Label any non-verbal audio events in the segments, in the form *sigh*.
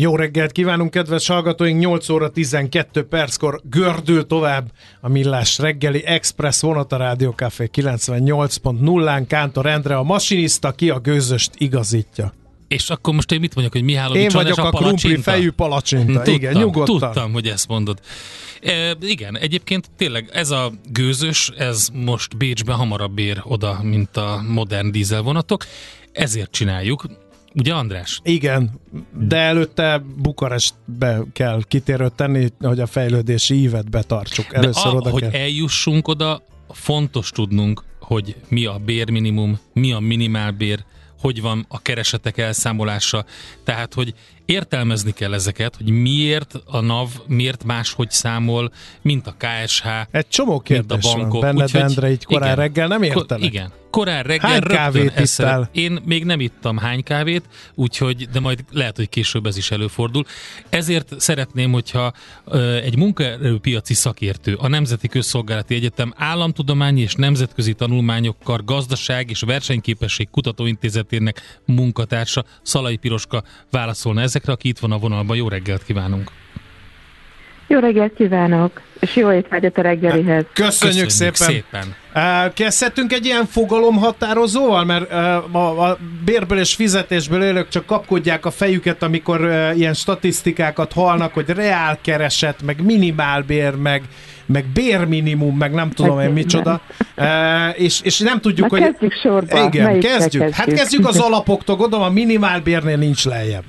Jó reggelt kívánunk, kedves hallgatóink! 8 óra 12 perckor gördül tovább a Millás reggeli Express vonat a Rádió Café 98.0-án. Kántor Endre a masinista, ki a gőzöst igazítja. És akkor most én mit mondjak, hogy Mihálovics Én vagyok a, a krumpli fejű palacsinta. Tudtam, igen, nyugodtan. Tudtam, hogy ezt mondod. E, igen, egyébként tényleg ez a gőzös, ez most Bécsbe hamarabb ér oda, mint a modern dízelvonatok. Ezért csináljuk Ugye András? Igen, de előtte Bukarestbe kell kitérőt tenni, hogy a fejlődési ívet betartsuk. Először de a, oda hogy kell. eljussunk oda, fontos tudnunk, hogy mi a bérminimum, mi a minimálbér, hogy van a keresetek elszámolása, tehát hogy értelmezni kell ezeket, hogy miért a NAV, miért máshogy számol, mint a KSH, Egy csomó kérdés mint a bankok. van benned, Úgyhogy, Endre, így korán igen, reggel nem értelek. Igen, korán reggel hány kávét ittál? Én még nem ittam hány kávét, úgyhogy, de majd lehet, hogy később ez is előfordul. Ezért szeretném, hogyha egy munkaerőpiaci szakértő, a Nemzeti Közszolgálati Egyetem államtudományi és nemzetközi tanulmányokkal gazdaság és versenyképesség kutatóintézetének munkatársa Szalai Piroska válaszolna ezekre, aki itt van a vonalban. Jó reggelt kívánunk! Jó reggelt kívánok, és jó étvágyat a reggelihez. Köszönjük, Köszönjük szépen. szépen. Kezdhetünk egy ilyen fogalomhatározóval, mert a, a bérből és fizetésből élők csak kapkodják a fejüket, amikor ilyen statisztikákat hallnak, hogy reál kereset, meg minimálbér, meg meg bérminimum, meg nem tudom én micsoda, uh, és, és nem tudjuk, Na, hogy... kezdjük sorba. Igen, kezdjük. kezdjük. Hát kezdjük az *laughs* alapoktól, gondolom a minimálbérnél nincs lejjebb.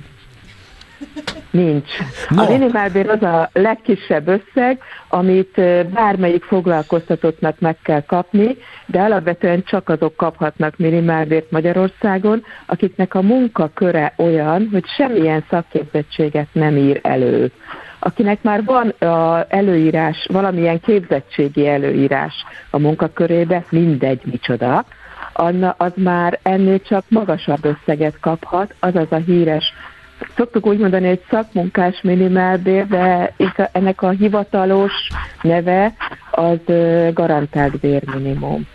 Nincs. No. A minimálbér az a legkisebb összeg, amit bármelyik foglalkoztatottnak meg kell kapni, de alapvetően csak azok kaphatnak minimálbért Magyarországon, akiknek a munkaköre olyan, hogy semmilyen szakképzettséget nem ír elő. Akinek már van a előírás, valamilyen képzettségi előírás a munkakörébe, mindegy micsoda, az már ennél csak magasabb összeget kaphat, azaz a híres szoktuk úgy mondani, hogy szakmunkás minimálbér, de ennek a hivatalos neve az garantált bérminimum.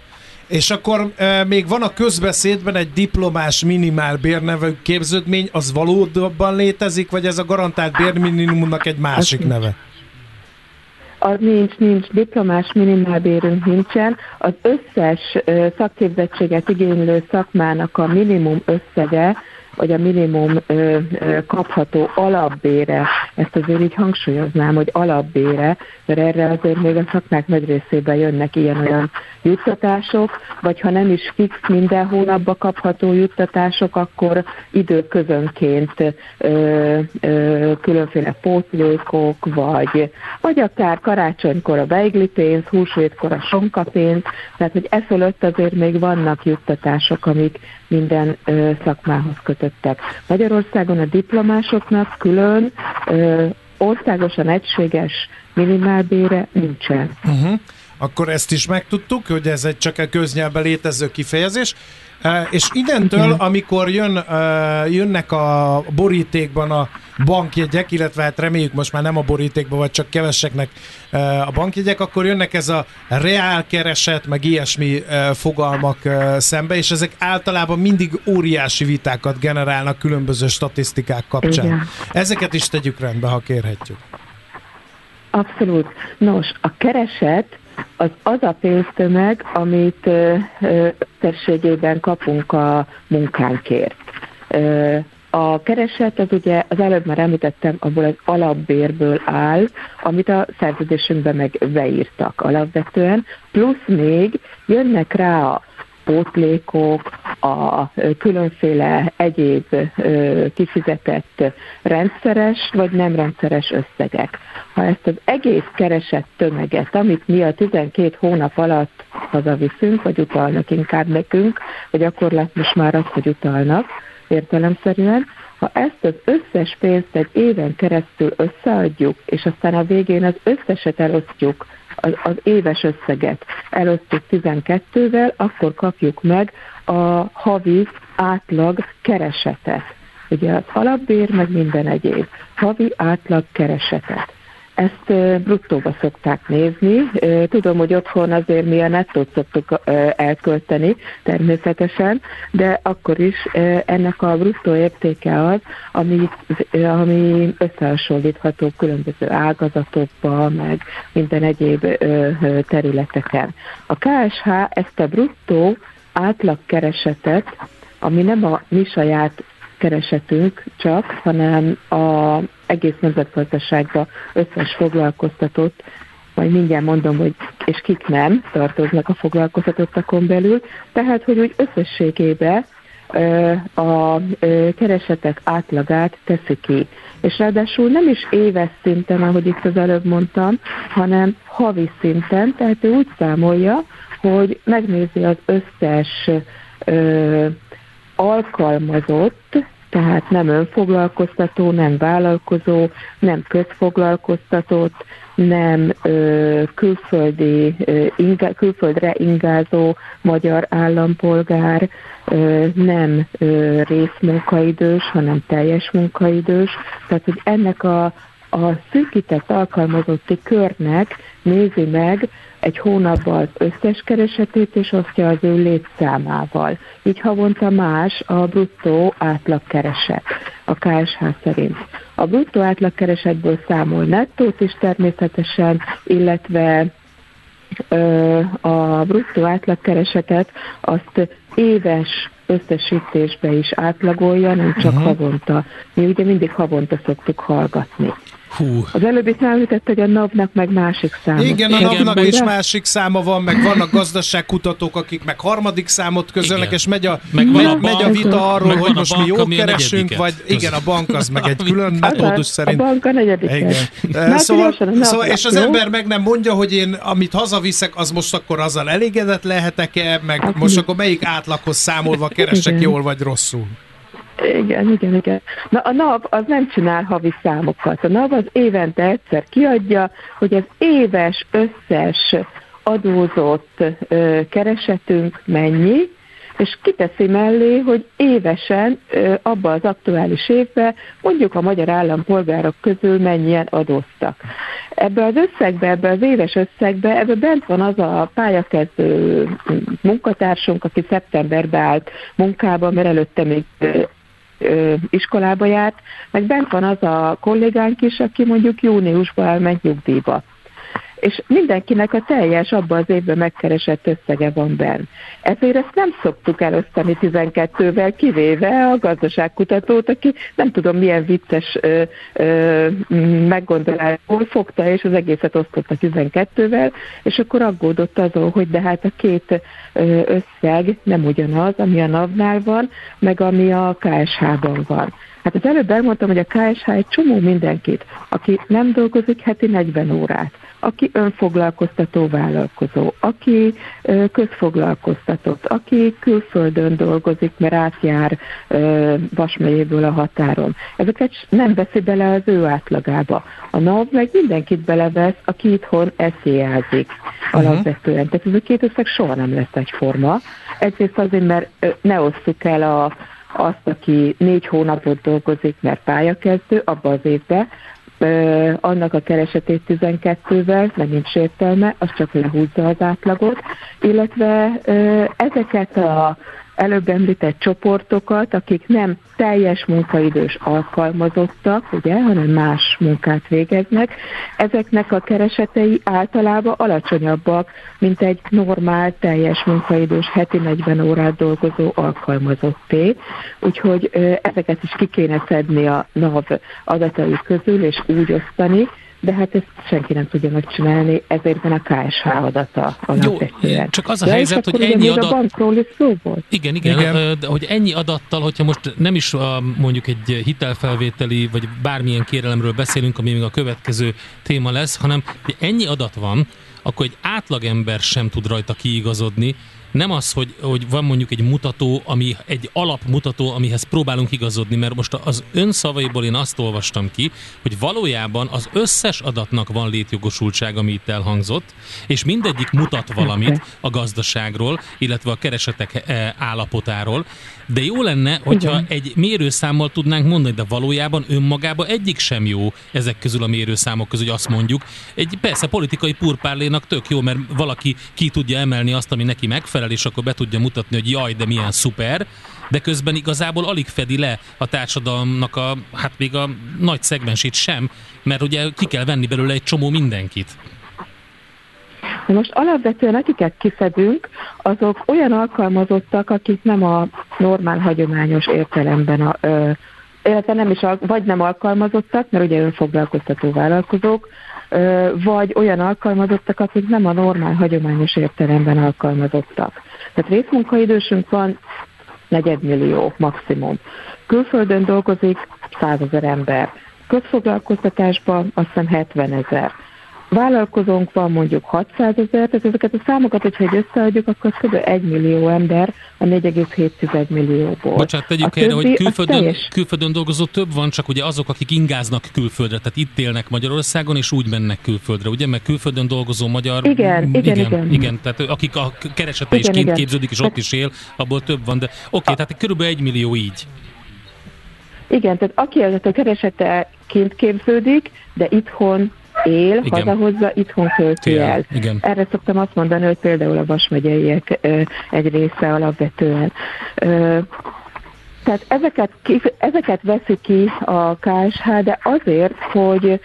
És akkor e, még van a közbeszédben egy diplomás minimál bérnevű képződmény, az valóban létezik, vagy ez a garantált bérminimumnak egy másik az neve? Az nincs, nincs, diplomás minimálbérünk nincsen. Az összes szakképzettséget igénylő szakmának a minimum összege vagy a minimum ö, ö, kapható alapbére, ezt azért így hangsúlyoznám, hogy alapbére, mert erre azért még a szakmák nagy részében jönnek ilyen-olyan juttatások, vagy ha nem is fix minden hónapban kapható juttatások, akkor időközönként ö, ö, különféle pótlékok, vagy, vagy akár karácsonykor a beigli pénz, húsvétkor a sonkapénz, tehát hogy e fölött azért még vannak juttatások, amik minden ö, szakmához kötöttek. Magyarországon a diplomásoknak külön ö, országosan egységes minimálbére nincsen. Uh-huh. Akkor ezt is megtudtuk, hogy ez egy csak egy köznyelben létező kifejezés. És innentől, amikor jön, jönnek a borítékban a bankjegyek, illetve hát reméljük most már nem a borítékban, vagy csak keveseknek a bankjegyek, akkor jönnek ez a reál kereset, meg ilyesmi fogalmak szembe, és ezek általában mindig óriási vitákat generálnak különböző statisztikák kapcsán. Igen. Ezeket is tegyük rendbe, ha kérhetjük. Abszolút. Nos, a kereset az az a pénztömeg, amit összességében kapunk a munkánkért. A kereset az ugye, az előbb már említettem, abból az alapbérből áll, amit a szerződésünkben meg beírtak alapvetően, plusz még jönnek rá a pótlékok, a különféle egyéb kifizetett rendszeres vagy nem rendszeres összegek. Ha ezt az egész keresett tömeget, amit mi a 12 hónap alatt hazaviszünk, vagy utalnak inkább nekünk, vagy akkor lett most már az, hogy utalnak értelemszerűen, ha ezt az összes pénzt egy éven keresztül összeadjuk, és aztán a végén az összeset elosztjuk az, az éves összeget elosztjuk 12-vel, akkor kapjuk meg a havi átlag keresetet. Ugye az alapbér, meg minden egyéb. Havi átlag keresetet. Ezt bruttóba szokták nézni. Tudom, hogy otthon azért mi a nettót szoktuk elkölteni természetesen, de akkor is ennek a bruttó értéke az, ami, ami összehasonlítható különböző ágazatokba, meg minden egyéb területeken. A KSH ezt a bruttó átlagkeresetet, ami nem a mi saját keresetünk csak, hanem a egész nemzetgazdaságba összes foglalkoztatott, majd mindjárt mondom, hogy és kik nem tartoznak a foglalkoztatottakon belül, tehát, hogy úgy összességében a keresetek átlagát teszi ki. És ráadásul nem is éves szinten, ahogy itt az előbb mondtam, hanem havi szinten, tehát ő úgy számolja, hogy megnézi az összes ö, alkalmazott, tehát nem önfoglalkoztató, nem vállalkozó, nem közfoglalkoztatott, nem ö, külföldi, ö, inga, külföldre ingázó magyar állampolgár, ö, nem ö, részmunkaidős, hanem teljes munkaidős. Tehát, hogy ennek a, a szűkített alkalmazotti körnek nézi meg egy hónapban az összes keresetét, és osztja az ő létszámával. Így havonta más a bruttó átlagkereset a KSH szerint. A bruttó átlagkeresetből számol nettót is természetesen, illetve ö, a bruttó átlagkeresetet azt éves összesítésbe is átlagolja, nem csak uh-huh. havonta. Mi ugye mindig havonta szoktuk hallgatni. Hú. Az előbbi is említett, hogy a NAV-nak meg másik száma. Igen, a NAV-nak is másik száma van, meg vannak gazdaságkutatók, akik meg harmadik számot közölnek, igen. és megy a, meg megy, a, megy a vita arról, meg hogy most bank, mi jól keresünk, vagy igen, a bank az meg egy külön metódus szerint. A bank a negyedik. Igen. szóval, szóval, és az ember meg nem mondja, hogy én amit hazaviszek, az most akkor azzal elégedett lehetek-e, meg hát most akkor melyik átlaghoz számolva keresek jól vagy rosszul. Igen, igen, igen. Na a NAV az nem csinál havi számokat. A NAV az évente egyszer kiadja, hogy az éves összes adózott ö, keresetünk mennyi, és kiteszi mellé, hogy évesen abban az aktuális évben mondjuk a magyar állampolgárok közül mennyien adóztak. Ebbe az összegbe, ebbe az éves összegbe, ebbe bent van az a pályakezdő munkatársunk, aki szeptemberben állt munkába, mert előtte még iskolába járt, meg bent van az a kollégánk is, aki mondjuk júniusban elment nyugdíjba és mindenkinek a teljes abban az évben megkeresett összege van benn. Ezért ezt nem szoktuk elosztani 12-vel, kivéve a gazdaságkutatót, aki nem tudom milyen vicces ö, ö, meggondolásból fogta, és az egészet osztotta 12-vel, és akkor aggódott azon, hogy de hát a két összeg nem ugyanaz, ami a NAV-nál van, meg ami a KSH-ban van. Hát az előbb elmondtam, hogy a KSH egy csomó mindenkit, aki nem dolgozik heti 40 órát, aki önfoglalkoztató vállalkozó, aki közfoglalkoztatott, aki külföldön dolgozik, mert átjár Vasmegyéből a határon. Ezeket nem veszi bele az ő átlagába. A NAV meg mindenkit belevesz, aki itthon eszélyázik uh-huh. alapvetően. Tehát ez a két összeg soha nem lesz egyforma. Egyrészt azért, mert ne osszuk el a azt, aki négy hónapot dolgozik, mert pályakezdő, abba az évben, annak a keresetét 12-vel, nem nincs értelme, az csak lehúzza az átlagot, illetve ezeket a előbb említett csoportokat, akik nem teljes munkaidős alkalmazottak, ugye, hanem más munkát végeznek, ezeknek a keresetei általában alacsonyabbak, mint egy normál, teljes munkaidős, heti 40 órát dolgozó alkalmazotté. Úgyhogy ezeket is ki kéne szedni a NAV adatai közül, és úgy osztani, de hát ezt senki nem tudja megcsinálni, ezért van a KSH adata alapvetően. Jó, csak az a de helyzet, hogy ennyi adat... A bankról is szó volt. Igen, igen, igen. De, hogy ennyi adattal, hogyha most nem is a, mondjuk egy hitelfelvételi, vagy bármilyen kérelemről beszélünk, ami még a következő téma lesz, hanem ennyi adat van, akkor egy átlagember sem tud rajta kiigazodni, nem az, hogy, hogy van mondjuk egy mutató, ami egy alapmutató, amihez próbálunk igazodni, mert most az ön szavaiból én azt olvastam ki, hogy valójában az összes adatnak van létjogosultság, ami itt elhangzott, és mindegyik mutat valamit a gazdaságról, illetve a keresetek eh, állapotáról, de jó lenne, hogyha Igen. egy mérőszámmal tudnánk mondani, de valójában önmagában egyik sem jó ezek közül a mérőszámok közül, hogy azt mondjuk. Egy persze politikai purpárlénak tök jó, mert valaki ki tudja emelni azt, ami neki megfelel, és akkor be tudja mutatni, hogy jaj, de milyen szuper, de közben igazából alig fedi le a társadalomnak a, hát még a nagy szegmensét sem, mert ugye ki kell venni belőle egy csomó mindenkit. De most alapvetően akiket kifedünk, azok olyan alkalmazottak, akik nem a normál, hagyományos értelemben a, ö, illetve nem is, vagy nem alkalmazottak, mert ugye önfoglalkoztató vállalkozók, vagy olyan alkalmazottak, akik nem a normál, hagyományos értelemben alkalmazottak. Tehát részmunkaidősünk van negyedmillió maximum. Külföldön dolgozik 100 ezer ember. Közfoglalkoztatásban azt hiszem 70 ezer vállalkozónk van mondjuk 600 ezer, tehát ezeket a számokat, hogyha egy összeadjuk, akkor kb. 1 millió ember a 4,7 millióból. Bocsánat, tegyük erre, hogy külföldön, teljes... külföldön dolgozó több van, csak ugye azok, akik ingáznak külföldre, tehát itt élnek Magyarországon, és úgy mennek külföldre, ugye? Mert külföldön dolgozó magyar... Igen, igen, igen. igen, igen tehát akik a keresete igen, is kint képződik, és ott is él, abból több van, de oké, okay, tehát körülbelül egy millió így. Igen, tehát aki a keresete kint képződik, de itthon él, Igen. hazahozza, itthon költi el. Igen. Erre szoktam azt mondani, hogy például a Vas megyeiek egy része alapvetően. Tehát ezeket, ezeket veszi ki a KSH, de azért, hogy,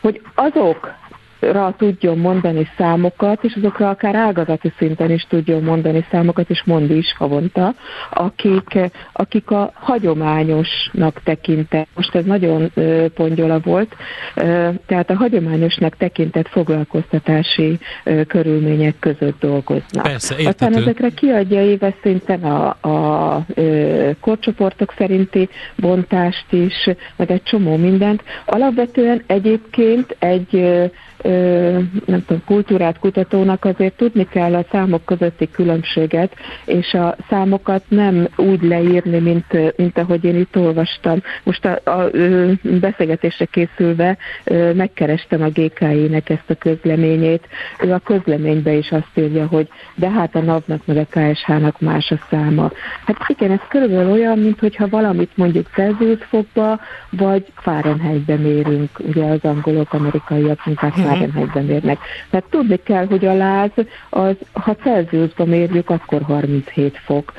hogy azok ra tudjon mondani számokat, és azokra akár ágazati szinten is tudjon mondani számokat, és mond is havonta, akik, akik a hagyományosnak tekintett, most ez nagyon pongyola volt, tehát a hagyományosnak tekintett foglalkoztatási körülmények között dolgoznak. Persze, Aztán ezekre kiadja éves szinten a, a, a korcsoportok szerinti bontást is, meg egy csomó mindent. Alapvetően egyébként egy nem tudom, kultúrát kutatónak azért tudni kell a számok közötti különbséget, és a számokat nem úgy leírni, mint, mint ahogy én itt olvastam. Most a, a, a beszélgetésre készülve megkerestem a GKI-nek ezt a közleményét. Ő a közleménybe is azt írja, hogy de hát a NAV-nak meg a KSH-nak más a száma. Hát igen, ez körülbelül olyan, mintha valamit mondjuk Celsius fokba, vagy Fahrenheitbe mérünk, ugye az angolok, amerikaiak, mint Fahrenheitben mérnek. Mert tudni kell, hogy a láz, az, ha Celsiusban mérjük, akkor 37 fok,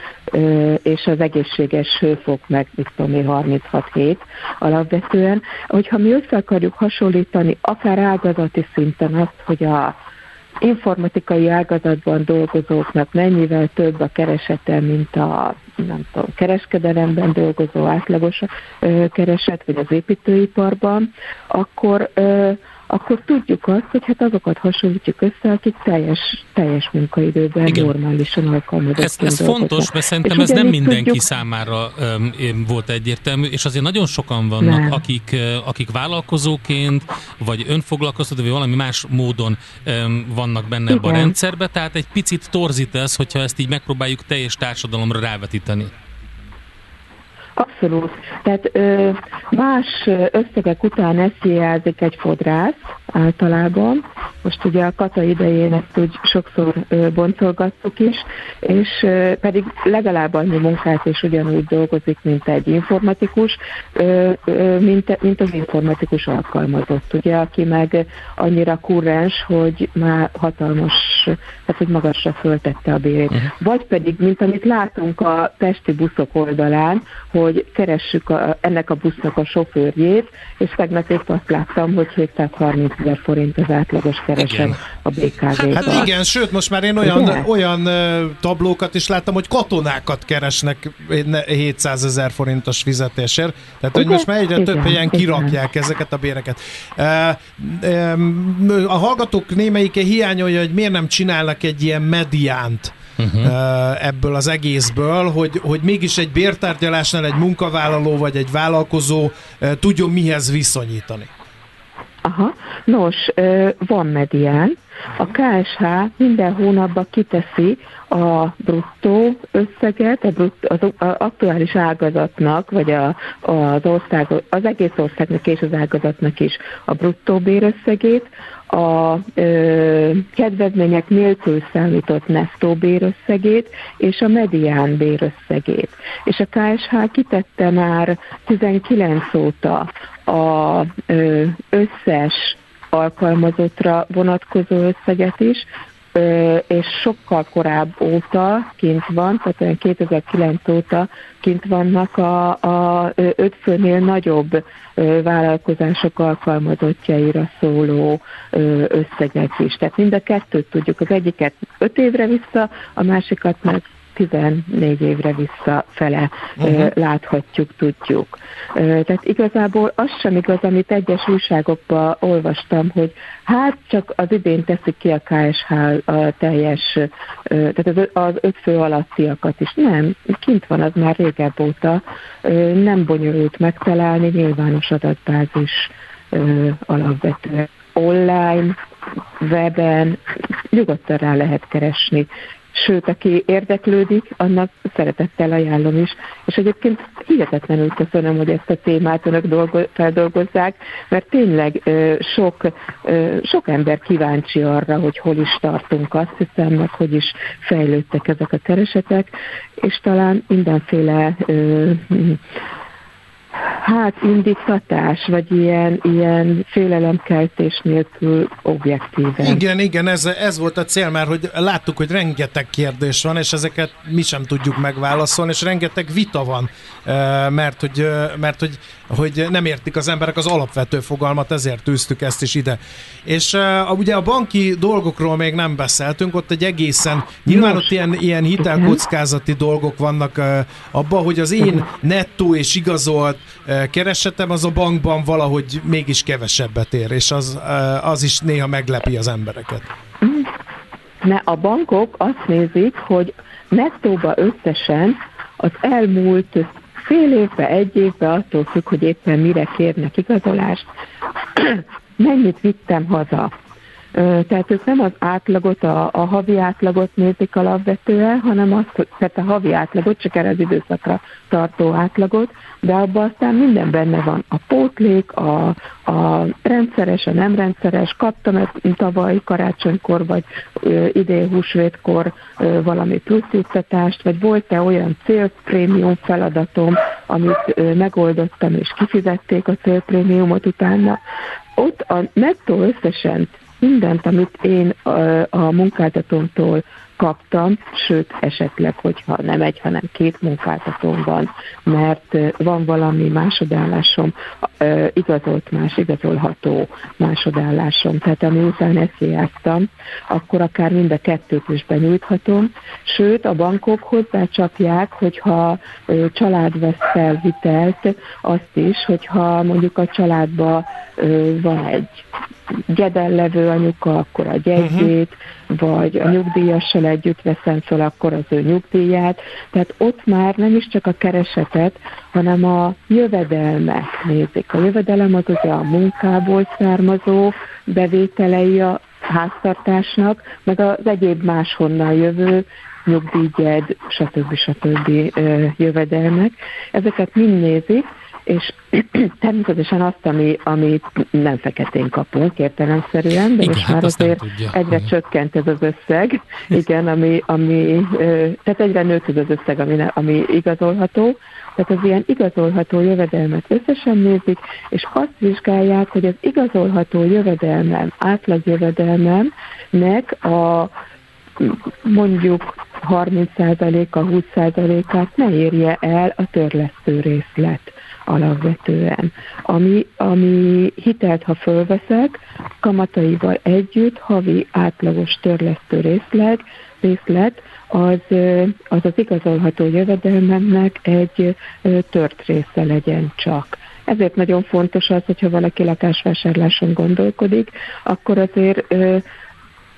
és az egészséges hőfok meg, mit tudom én, 36 hét alapvetően. Hogyha mi össze akarjuk hasonlítani, akár ágazati szinten azt, hogy a informatikai ágazatban dolgozóknak mennyivel több a keresete, mint a nem tudom, kereskedelemben dolgozó átlagos kereset, vagy az építőiparban, akkor akkor tudjuk azt, hogy hát azokat hasonlítjuk össze, akik teljes, teljes munkaidőben Igen. normálisan alkalmazott. Ez, ez fontos, mert szerintem ez nem mindenki tudjuk... számára um, volt egyértelmű, és azért nagyon sokan vannak, nem. akik, akik vállalkozóként, vagy önfoglalkoztató, vagy valami más módon um, vannak benne ebben a rendszerbe, tehát egy picit torzít ez, hogyha ezt így megpróbáljuk teljes társadalomra rávetíteni. Abszolút. Tehát ö, más összegek után eszélyázik egy fodrász általában. Most ugye a kata idején ezt úgy sokszor ö, boncolgattuk is, és ö, pedig legalább annyi munkát és ugyanúgy dolgozik, mint egy informatikus, ö, ö, mint, mint az informatikus alkalmazott, ugye, aki meg annyira kurrens, hogy már hatalmas, tehát hogy magasra föltette a bérét. Uh-huh. Vagy pedig, mint amit látunk a pesti buszok oldalán, hogy hogy keressük a, ennek a busznak a sofőrjét, és tegnap épp azt láttam, hogy 730 ezer forint az átlagos kereset a BKV-ban. Hát, hát igen, sőt, most már én olyan, olyan tablókat is láttam, hogy katonákat keresnek 700 ezer forintos fizetésért, tehát hogy most már egyre igen, több helyen kirakják ezeket a béreket. A hallgatók némelyike hiányolja, hogy miért nem csinálnak egy ilyen mediánt, uh-huh. ebből az egészből, hogy, hogy mégis egy bértárgyalásnál egy munkavállaló vagy egy vállalkozó tudjon mihez viszonyítani. Aha, Nos, van medián. A KSH minden hónapban kiteszi a bruttó összeget, a bruttó, az aktuális ágazatnak, vagy a, az, ország, az egész országnak és az ágazatnak is a bruttó bérösszegét, a ö, kedvezmények nélkül számított nettó bérösszegét és a medián bérösszegét. És a KSH kitette már 19 óta a összes alkalmazottra vonatkozó összeget is, és sokkal korább óta kint van, tehát 2009 óta kint vannak a, a öt főnél nagyobb vállalkozások alkalmazottjaira szóló összegek is. Tehát mind a kettőt tudjuk, az egyiket öt évre vissza, a másikat meg 14 évre visszafele uh-huh. láthatjuk, tudjuk. Tehát igazából az sem igaz, amit egyes újságokban olvastam, hogy hát csak az idén teszik ki a KSH a teljes, tehát az, az öt fő alattiakat is. Nem, kint van az már régebb óta, nem bonyolult megtalálni, nyilvános adatbázis alapvetően online, weben, nyugodtan rá lehet keresni sőt, aki érdeklődik, annak szeretettel ajánlom is. És egyébként hihetetlenül köszönöm, hogy ezt a témát önök dolgo- feldolgozzák, mert tényleg sok, sok ember kíváncsi arra, hogy hol is tartunk, azt hiszem, meg hogy is fejlődtek ezek a keresetek, és talán mindenféle hát indítatás, vagy ilyen, ilyen félelemkeltés nélkül objektíven. Igen, igen, ez, ez volt a cél, mert hogy láttuk, hogy rengeteg kérdés van, és ezeket mi sem tudjuk megválaszolni, és rengeteg vita van, mert hogy, mert hogy, hogy nem értik az emberek az alapvető fogalmat, ezért tűztük ezt is ide. És ugye a banki dolgokról még nem beszéltünk, ott egy egészen, nyilván ott ilyen, ilyen hitelkockázati dolgok vannak abban, hogy az én nettó és igazolt keresetem az a bankban valahogy mégis kevesebbet ér, és az, az is néha meglepi az embereket. Ne, a bankok azt nézik, hogy nettóba összesen az elmúlt fél évbe, egy évbe, attól függ, hogy éppen mire kérnek igazolást, *clears throat* mennyit vittem haza. Tehát ők nem az átlagot, a, a havi átlagot nézik alapvetően, hanem azt, tehát a havi átlagot, csak erre az időszakra tartó átlagot, de abban aztán minden benne van. A pótlék, a, a rendszeres, a nem rendszeres, kaptam ezt tavaly karácsonykor, vagy ö, idén húsvétkor ö, valami plusz juttatást, vagy volt-e olyan célprémium feladatom, amit ö, megoldottam, és kifizették a célprémiumot utána. Ott a nettó összesen mindent, amit én a, munkáltatómtól kaptam, sőt, esetleg, hogyha nem egy, hanem két munkáltatóm van, mert van valami másodállásom, igazolt más, igazolható másodállásom. Tehát amiután ezt játsztam, akkor akár mind a kettőt is benyújthatom. Sőt, a bankok hozzácsapják, hogyha család vesz fel vitelt, azt is, hogyha mondjuk a családban van egy gyedellevő anyuka, akkor a gyegyét, uh-huh. vagy a nyugdíjassal együtt veszem fel, akkor az ő nyugdíját. Tehát ott már nem is csak a keresetet, hanem a jövedelmek nézik. A jövedelem az ugye a munkából származó bevételei a háztartásnak, meg az egyéb máshonnan jövő nyugdíjgyed, stb. stb. jövedelmek. Ezeket mind nézik, és *clears throat* természetesen azt, ami, amit nem feketén kapunk értelemszerűen, de igen, most hát már azért egyre igen. csökkent ez az összeg, *laughs* igen, ami, ami, tehát egyre nőtt ez az összeg, ami, ami igazolható, tehát az ilyen igazolható jövedelmet összesen nézik, és azt vizsgálják, hogy az igazolható jövedelmem, átlagjövedelmemnek a mondjuk 30%-a, 20%-át ne érje el a törlesztő részlet alapvetően. Ami, ami hitelt, ha fölveszek, kamataival együtt havi átlagos törlesztő részleg, részlet, az, az az igazolható jövedelmemnek egy tört része legyen csak. Ezért nagyon fontos az, hogyha valaki lakásvásárláson gondolkodik, akkor azért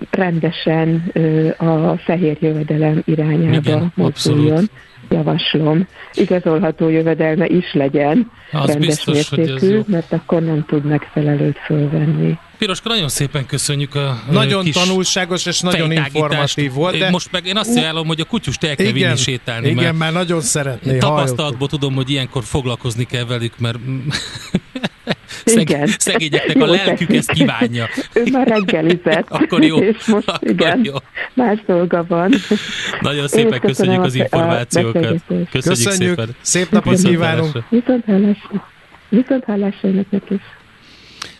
rendesen a fehér jövedelem irányába Igen, mozduljon. Abszolút javaslom, igazolható jövedelme is legyen az rendes biztos, mértékű, mert akkor nem tud megfelelőt fölvenni. Piroska, nagyon szépen köszönjük a Nagyon kis tanulságos és nagyon informatív volt. De... Most meg én azt ajánlom, hogy a kutyust el kell igen, vinni sétálni. Igen, mert, mert nagyon szeretné. Tapasztalatból tudom, hogy ilyenkor foglalkozni kell velük, mert Szeg, igen. Szegényeknek a lelkük ezt kívánja. Ő már reggelizett. akkor jó. És most akkor igen, jó. más dolga van. Nagyon szépen köszönjük az információkat. Köszönjük, köszönjük szépen. Szép napot kívánunk. Viszont hallásra. Viszont hallásra önöknek is.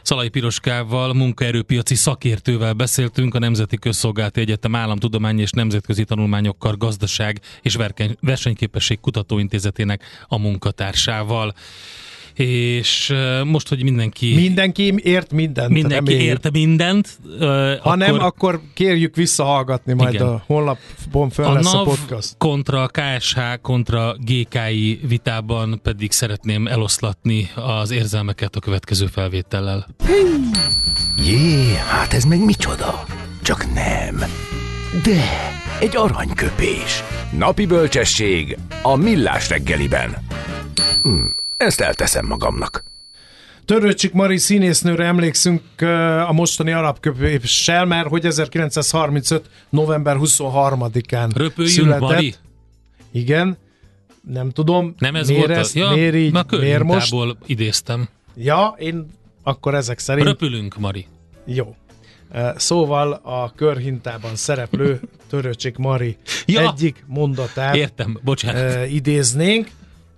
Szalai Piroskával, munkaerőpiaci szakértővel beszéltünk a Nemzeti Közszolgálati Egyetem Államtudományi és Nemzetközi Tanulmányokkal Gazdaság és Versenyképesség Kutatóintézetének a munkatársával és most, hogy mindenki... Mindenki ért mindent. Mindenki remény. ért mindent. Ha akkor, nem, akkor kérjük visszahallgatni majd igen. a honlapon föl a lesz NAV a podcast. kontra KSH kontra GKI vitában pedig szeretném eloszlatni az érzelmeket a következő felvétellel. Jé, hát ez meg micsoda? Csak nem. De, egy aranyköpés. Napi bölcsesség a millás reggeliben. Hm. Ezt elteszem magamnak. Törőcsik Mari színésznőre emlékszünk a mostani alapköpéssel, mert hogy 1935. november 23-án Röpöljünk, született. Mari? Igen. Nem tudom, nem ez miért, volt ezt, a... ja, miért így, miért most? idéztem. Ja, én akkor ezek szerint... Röpülünk, Mari. Jó. Szóval a körhintában szereplő *laughs* Törőcsik Mari ja, egyik mondatát értem, bocsánat. idéznénk,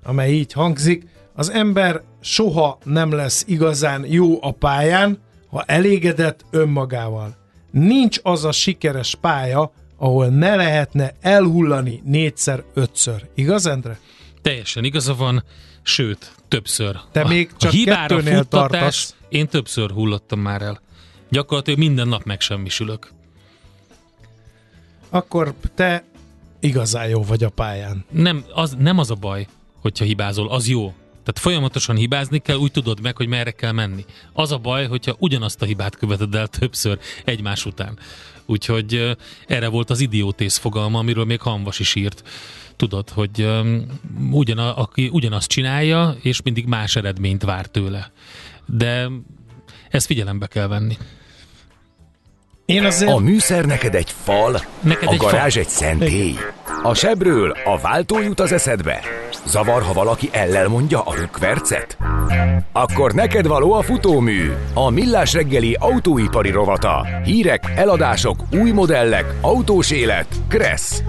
amely így hangzik. Az ember soha nem lesz igazán jó a pályán, ha elégedett önmagával. Nincs az a sikeres pálya, ahol ne lehetne elhullani négyszer-ötször. Igaz, Endre? Teljesen igaza van, sőt, többször. Te a, még csak a hibára futtatás, tartasz. Én többször hullottam már el. Gyakorlatilag minden nap megsemmisülök. Akkor te igazán jó vagy a pályán. Nem az, nem az a baj, hogyha hibázol, az jó. Tehát folyamatosan hibázni kell, úgy tudod meg, hogy merre kell menni. Az a baj, hogyha ugyanazt a hibát követed el többször egymás után. Úgyhogy erre volt az idiótész fogalma, amiről még Hanvas is írt. Tudod, hogy um, ugyana, aki ugyanazt csinálja, és mindig más eredményt vár tőle. De ezt figyelembe kell venni. Én azért... A műszer neked egy fal, neked a egy garázs fal. egy szentély. A sebről a váltó jut az eszedbe. Zavar, ha valaki ellel mondja a rökkvercet? Akkor neked való a futómű, a millás reggeli autóipari rovata. Hírek, eladások, új modellek, autós élet, Kressz.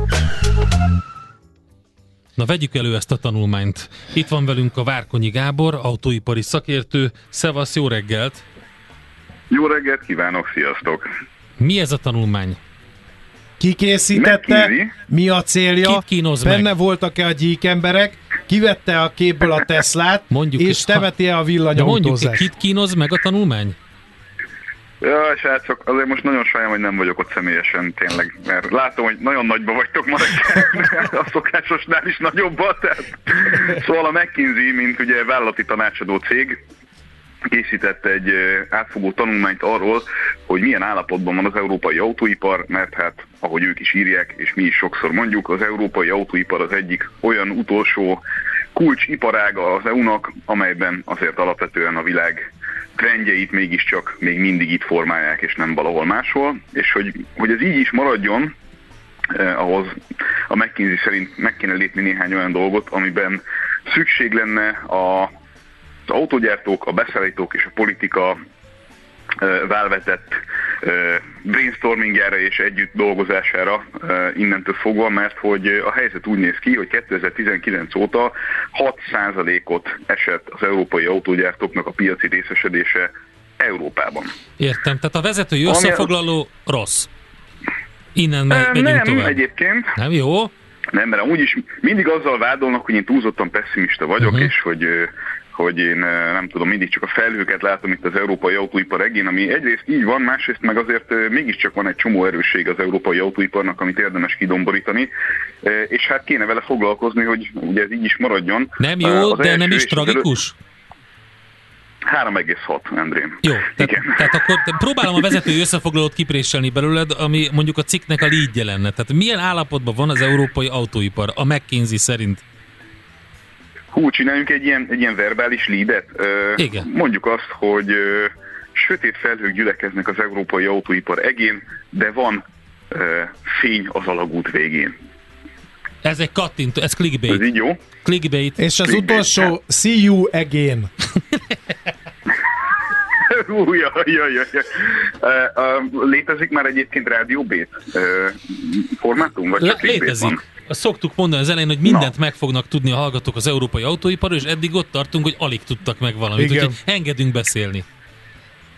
Na vegyük elő ezt a tanulmányt. Itt van velünk a Várkonyi Gábor, autóipari szakértő. Szevasz, jó reggelt! Jó reggelt kívánok, sziasztok! Mi ez a tanulmány? Ki készítette? Mi a célja? Kit kínoz Benne meg? voltak-e a gyík emberek? Kivette a képből a Teslát? mondjuk, és teveti-e a villanyautózást? mondjuk, kit kínoz meg a tanulmány? Ja, srácok, azért most nagyon sajnálom, hogy nem vagyok ott személyesen tényleg, mert látom, hogy nagyon nagyba vagytok ma a szokásosnál is nagyobbat, tehát szóval a McKinsey, mint ugye vállalati tanácsadó cég, készített egy átfogó tanulmányt arról, hogy milyen állapotban van az európai autóipar, mert hát, ahogy ők is írják, és mi is sokszor mondjuk, az európai autóipar az egyik olyan utolsó kulcsiparága az EU-nak, amelyben azért alapvetően a világ trendjeit mégiscsak még mindig itt formálják, és nem valahol máshol, és hogy, hogy ez így is maradjon, eh, ahhoz a McKinsey szerint meg kéne lépni néhány olyan dolgot, amiben szükség lenne a az autógyártók, a beszállítók és a politika válvetett brainstormingjára és együtt dolgozására innentől fogva, mert hogy a helyzet úgy néz ki, hogy 2019 óta 6%-ot esett az európai autógyártóknak a piaci részesedése Európában. Értem, tehát a vezetői összefoglaló Ami... rossz. Innen megy, megyünk Nem, tovább. egyébként. Nem jó? Nem, mert amúgy is mindig azzal vádolnak, hogy én túlzottan pessimista vagyok, uh-huh. és hogy hogy én nem tudom, mindig csak a felhőket látom itt az európai autóipar egén, ami egyrészt így van, másrészt meg azért mégiscsak van egy csomó erősség az európai autóiparnak, amit érdemes kidomborítani, és hát kéne vele foglalkozni, hogy ugye ez így is maradjon. Nem jó, de nem is tragikus? 3,6, Andrém. Jó, tehát, tehát akkor próbálom a vezetői összefoglalót kipréselni belőled, ami mondjuk a cikknek a lídje lenne. Tehát milyen állapotban van az európai autóipar a McKinsey szerint? Hú, csináljunk egy ilyen, egy ilyen verbális lídet. Igen. Mondjuk azt, hogy sötét felhők gyülekeznek az európai autóipar egén, de van fény az alagút végén. Ez egy kattintó, ez clickbait. Ez így jó? Clickbait. És az clickbait. utolsó, see you again. *laughs* Új, jaj, jaj, jaj. Uh, uh, létezik már egyébként rádió B uh, formátum? Vagy Le- létezik. Van? Azt szoktuk mondani az elején, hogy mindent Na. meg fognak tudni a hallgatók az európai autóipar, és eddig ott tartunk, hogy alig tudtak meg valamit, Igen. úgyhogy engedünk beszélni.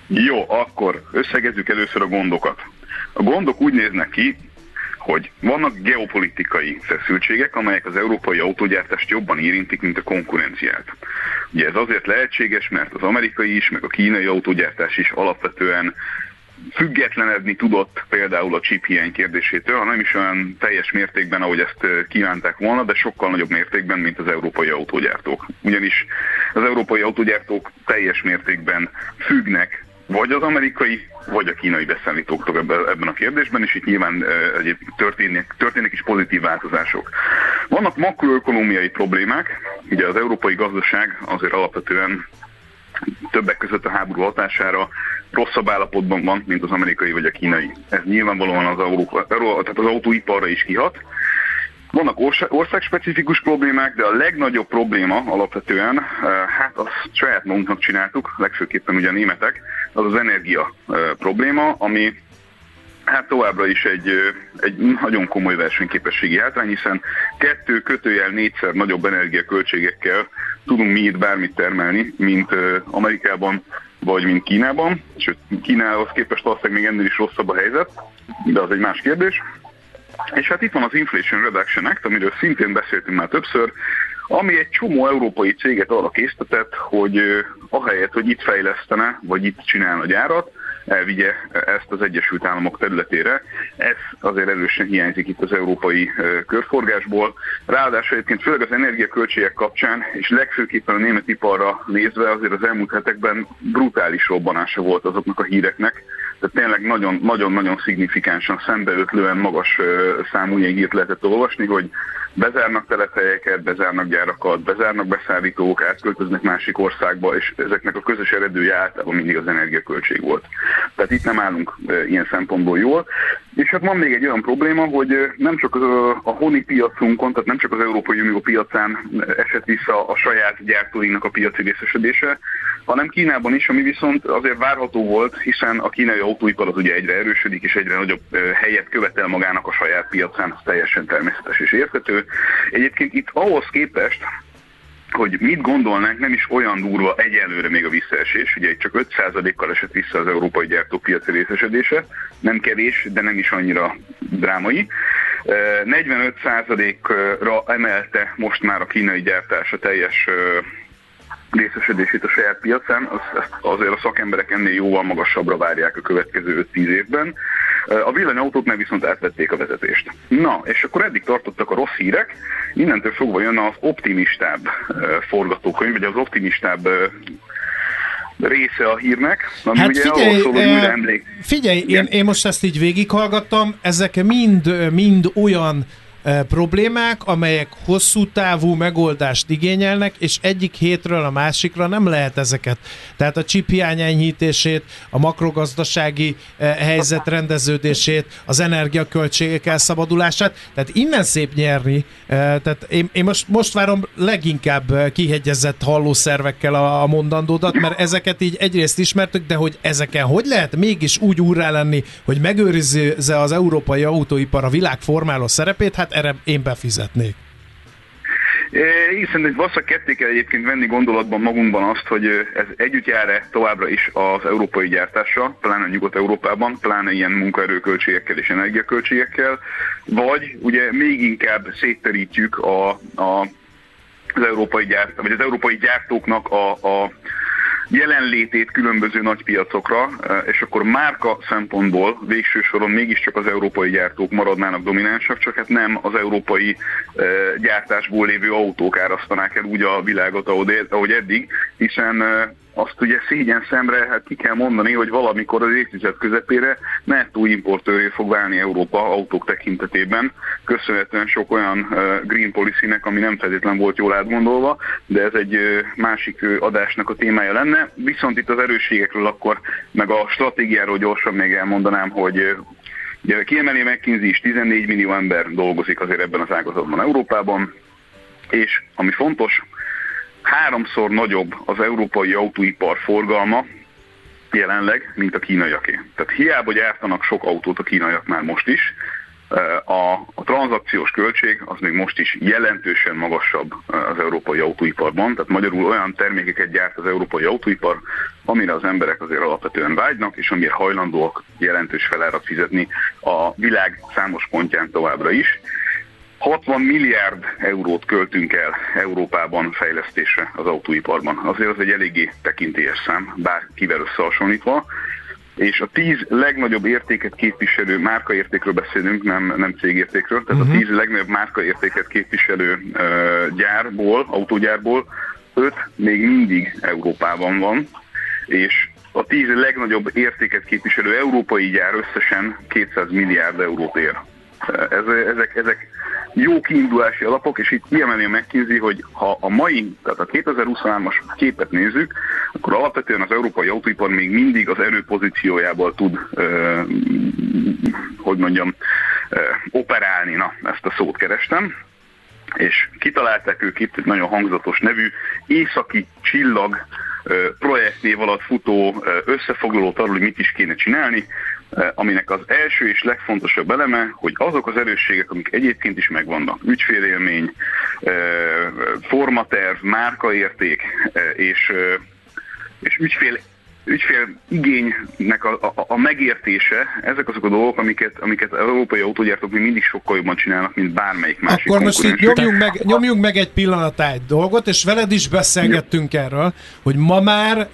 Jó, akkor összegezzük először a gondokat. A gondok úgy néznek ki, hogy vannak geopolitikai feszültségek, amelyek az európai autógyártást jobban érintik, mint a konkurenciát. Ugye ez azért lehetséges, mert az amerikai is, meg a kínai autógyártás is alapvetően függetlenedni tudott például a chip hiány kérdésétől, ha nem is olyan teljes mértékben, ahogy ezt kívánták volna, de sokkal nagyobb mértékben, mint az európai autógyártók. Ugyanis az európai autógyártók teljes mértékben függnek vagy az amerikai, vagy a kínai beszállítóktól ebben a kérdésben, és itt nyilván egyébként történik, történik is pozitív változások. Vannak makroökonomiai problémák, ugye az európai gazdaság azért alapvetően többek között a háború hatására rosszabb állapotban van, mint az amerikai vagy a kínai. Ez nyilvánvalóan az, Európa, tehát az autóiparra is kihat. Vannak országspecifikus problémák, de a legnagyobb probléma alapvetően, hát azt saját magunknak csináltuk, legfőképpen ugye a németek, az az energia probléma, ami hát továbbra is egy, egy nagyon komoly versenyképességi hátrány, hiszen kettő kötőjel négyszer nagyobb energiaköltségekkel tudunk mi itt bármit termelni, mint Amerikában vagy mint Kínában, sőt Kínához képest valószínűleg még ennél is rosszabb a helyzet, de az egy más kérdés. És hát itt van az Inflation Reduction Act, amiről szintén beszéltünk már többször, ami egy csomó európai céget arra késztetett, hogy ahelyett, hogy itt fejlesztene, vagy itt csinálna gyárat, elvigye ezt az Egyesült Államok területére. Ez azért erősen hiányzik itt az európai körforgásból. Ráadásul egyébként főleg az energiaköltségek kapcsán, és legfőképpen a német iparra nézve azért az elmúlt hetekben brutális robbanása volt azoknak a híreknek, tehát tényleg nagyon-nagyon szignifikánsan szembeötlően magas számú ilyen hírt lehetett olvasni, hogy bezárnak telephelyeket, bezárnak gyárakat, bezárnak beszállítók, átköltöznek másik országba, és ezeknek a közös eredője általában mindig az energiaköltség volt. Tehát itt nem állunk ilyen szempontból jól. És hát van még egy olyan probléma, hogy nem csak a honi piacunkon, tehát nem csak az Európai Unió piacán esett vissza a saját gyártóinknak a piaci részesedése, hanem Kínában is, ami viszont azért várható volt, hiszen a kínai autóipar az ugye egyre erősödik, és egyre nagyobb helyet követel magának a saját piacán, ez teljesen természetes és érthető. Egyébként itt ahhoz képest, hogy mit gondolnánk, nem is olyan durva egyelőre még a visszaesés. Ugye csak 5%-kal esett vissza az európai gyártópiaci részesedése, nem kevés, de nem is annyira drámai. 45%-ra emelte most már a kínai gyártás a teljes részesedését a saját piacán, az, azért a szakemberek ennél jóval magasabbra várják a következő 5-10 évben. A villanyautók meg viszont átvették a vezetést. Na, és akkor eddig tartottak a rossz hírek, innentől fogva jön az optimistább forgatókönyv, vagy az optimistább része a hírnek. Ami hát ugye figyelj, szól, hogy figyelj én, én most ezt így végighallgattam, ezek mind, mind olyan problémák, amelyek hosszú távú megoldást igényelnek, és egyik hétről a másikra nem lehet ezeket. Tehát a chip hiány enyhítését, a makrogazdasági helyzet rendeződését, az energiaköltségek elszabadulását, tehát innen szép nyerni. Tehát én, én most, most várom leginkább kihegyezett hallószervekkel a, a mondandódat, mert ezeket így egyrészt ismertük, de hogy ezeken hogy lehet mégis úgy úrrá lenni, hogy megőrizze az európai autóipar a világ formáló szerepét, hát erre én befizetnék. Hiszen egy vasszak ketté kell egyébként venni gondolatban magunkban azt, hogy ez együtt jár-e továbbra is az európai gyártással, pláne Nyugat-Európában, pláne ilyen munkaerőköltségekkel és energiaköltségekkel, vagy ugye még inkább szétterítjük a, a, az európai gyárt, vagy az európai gyártóknak a, a jelenlétét különböző nagypiacokra, eh, és akkor márka szempontból végső soron mégiscsak az európai gyártók maradnának dominánsak, csak hát nem az európai eh, gyártásból lévő autók árasztanák el úgy a világot, ahogy eddig, hiszen eh, azt ugye szégyen szemre hát ki kell mondani, hogy valamikor az évtized közepére nettó importőré fog válni Európa autók tekintetében, köszönhetően sok olyan green policy-nek, ami nem feltétlenül volt jól átgondolva, de ez egy másik adásnak a témája lenne. Viszont itt az erősségekről akkor, meg a stratégiáról gyorsan még elmondanám, hogy Ugye kiemeli McKinsey is 14 millió ember dolgozik azért ebben az ágazatban Európában, és ami fontos, háromszor nagyobb az európai autóipar forgalma jelenleg, mint a kínaiaké. Tehát hiába gyártanak sok autót a kínaiak már most is, a, a tranzakciós költség az még most is jelentősen magasabb az európai autóiparban, tehát magyarul olyan termékeket gyárt az európai autóipar, amire az emberek azért alapvetően vágynak, és amiért hajlandóak jelentős felárat fizetni a világ számos pontján továbbra is. 60 milliárd eurót költünk el Európában fejlesztésre az autóiparban. Azért az egy eléggé tekintélyes szám, bár kivel összehasonlítva. És a tíz legnagyobb értéket képviselő, márkaértékről beszélünk, nem, nem cégértékről, tehát uh-huh. a mhm. tíz legnagyobb márkaértéket képviselő uh, gyárból, autógyárból, öt még mindig Európában van, és a tíz legnagyobb értéket képviselő európai gyár összesen 200 milliárd eurót ér. Ez, ezek, ezek jó kiindulási alapok, és itt kiemeli a McKinsey, hogy ha a mai, tehát a 2023-as képet nézzük, akkor alapvetően az európai autóipar még mindig az erőpozíciójából tud, hogy mondjam, operálni. Na, ezt a szót kerestem és kitalálták ők itt egy nagyon hangzatos nevű északi csillag projektnév alatt futó összefoglalót arról, hogy mit is kéne csinálni. Eh, aminek az első és legfontosabb eleme, hogy azok az erősségek, amik egyébként is megvannak, ügyfélélmény, eh, formaterv, márkaérték eh, és, és ügyfél ügyfél igénynek a, a, a megértése, ezek azok a dolgok, amiket, amiket európai autógyártók még mindig sokkal jobban csinálnak, mint bármelyik másik Akkor most itt nyomjunk meg, nyomjunk meg egy pillanat egy dolgot, és veled is beszélgettünk Jó. erről, hogy ma már,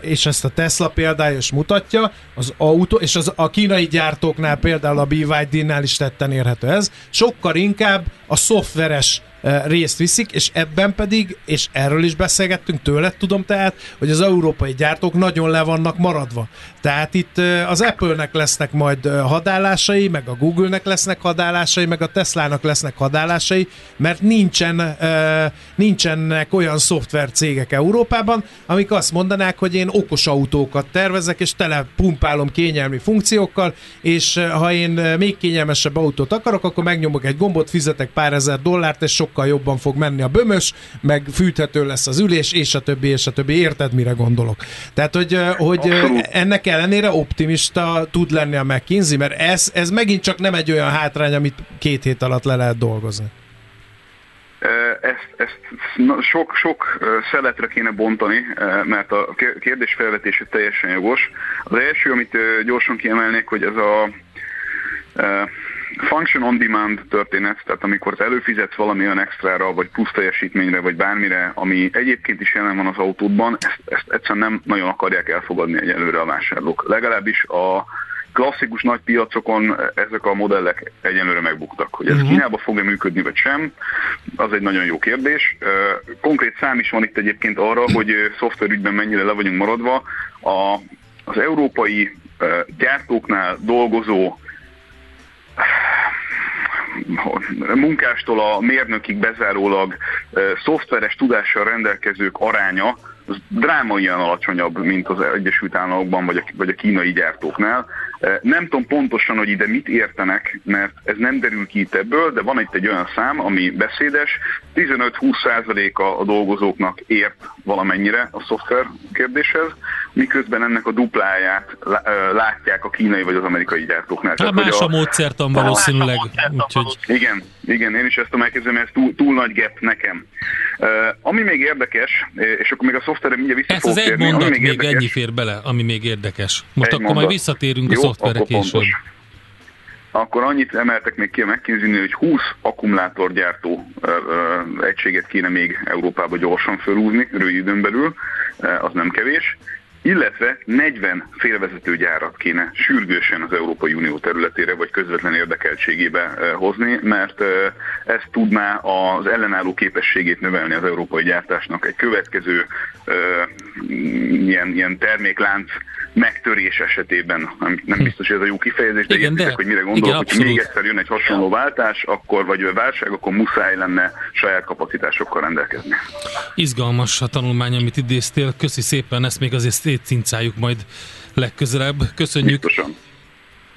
és ezt a Tesla példája is mutatja, az autó, és az, a kínai gyártóknál például a BYD-nál is tetten érhető ez, sokkal inkább a szoftveres részt viszik, és ebben pedig, és erről is beszélgettünk tőled, tudom tehát, hogy az európai gyártók nagyon le vannak maradva. Tehát itt az Apple-nek lesznek majd hadállásai, meg a Google-nek lesznek hadállásai, meg a Tesla-nak lesznek hadállásai, mert nincsen, nincsenek olyan szoftver cégek Európában, amik azt mondanák, hogy én okos autókat tervezek, és tele pumpálom kényelmi funkciókkal, és ha én még kényelmesebb autót akarok, akkor megnyomok egy gombot, fizetek pár ezer dollárt, és sok sokkal jobban fog menni a bömös, meg fűthető lesz az ülés, és a többi, és a többi. Érted, mire gondolok? Tehát, hogy, hogy ennek ellenére optimista tud lenni a McKinsey, mert ez, ez megint csak nem egy olyan hátrány, amit két hét alatt le lehet dolgozni. Ezt, ezt sok, sok szeletre kéne bontani, mert a kérdés felvetése teljesen jogos. Az első, amit gyorsan kiemelnék, hogy ez a function on demand történet, tehát amikor előfizetsz valami olyan extrára, vagy plusz teljesítményre, vagy bármire, ami egyébként is jelen van az autódban, ezt, ezt egyszerűen nem nagyon akarják elfogadni egyelőre a vásárlók. Legalábbis a klasszikus nagy piacokon ezek a modellek egyenlőre megbuktak. Hogy ez uh-huh. Kínába fog-e működni, vagy sem, az egy nagyon jó kérdés. Konkrét szám is van itt egyébként arra, hogy szoftverügyben mennyire le vagyunk maradva. A, az európai gyártóknál dolgozó munkástól a mérnökig bezárólag szoftveres tudással rendelkezők aránya az drámaian alacsonyabb, mint az Egyesült Államokban vagy a, vagy a kínai gyártóknál. Nem tudom pontosan, hogy ide mit értenek, mert ez nem derül ki itt ebből, de van itt egy olyan szám, ami beszédes. 15-20%-a a dolgozóknak ért valamennyire a szoftver kérdéshez, miközben ennek a dupláját látják a kínai vagy az amerikai gyártóknál. Hát más a, a módszertan valószínűleg. Úgyhogy... Igen, igen, én is ezt tudom elképzelni, ez túl, túl nagy gap nekem. Uh, ami még érdekes, és akkor még a szoftverre mindjárt vissza Ez az egy mondat még, még érdekes, ennyi fér bele, ami még érdekes. Most egy akkor mondat. majd visszatérünk Jó, a szoftverre később. Pontos. Akkor annyit emeltek még ki a mckinsey hogy 20 akkumulátorgyártó egységet kéne még Európába gyorsan felúzni, rövid időn belül, az nem kevés illetve 40 félvezetőgyárat kéne sürgősen az Európai Unió területére vagy közvetlen érdekeltségébe hozni, mert ez tudná az ellenálló képességét növelni az európai gyártásnak egy következő ilyen, ilyen terméklánc megtörés esetében, nem, nem hm. biztos, hogy ez a jó kifejezés, de igen, de, hogy mire gondolok, igen, hogy még egyszer jön egy hasonló váltás, akkor vagy a válság, akkor muszáj lenne saját kapacitásokkal rendelkezni. Izgalmas a tanulmány, amit idéztél. Köszi szépen, ezt még azért szétcincáljuk majd legközelebb. Köszönjük. Biztosan.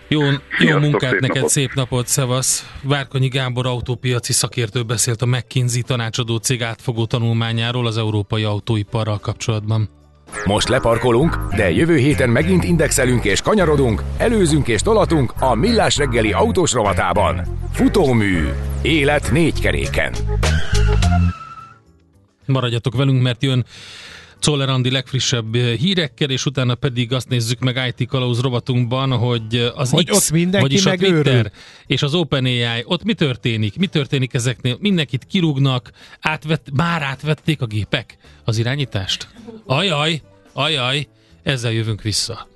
Jó, jó munkát szép neked, napot. szép napot, szevasz. Várkonyi Gábor autópiaci szakértő beszélt a McKinsey tanácsadó cég átfogó tanulmányáról az európai autóiparral kapcsolatban. Most leparkolunk, de jövő héten megint indexelünk és kanyarodunk, előzünk és tolatunk a Millás reggeli autós rovatában. Futómű. Élet négy keréken. Maradjatok velünk, mert jön Czoller Andi legfrissebb hírekkel, és utána pedig azt nézzük meg IT Kalauz rovatunkban, hogy az hogy X, ott mindenki vagyis a Twitter és az OpenAI, ott mi történik? Mi történik ezeknél? Mindenkit kirúgnak, átvett, már átvették a gépek az irányítást? Ajaj, ajaj, ezzel jövünk vissza.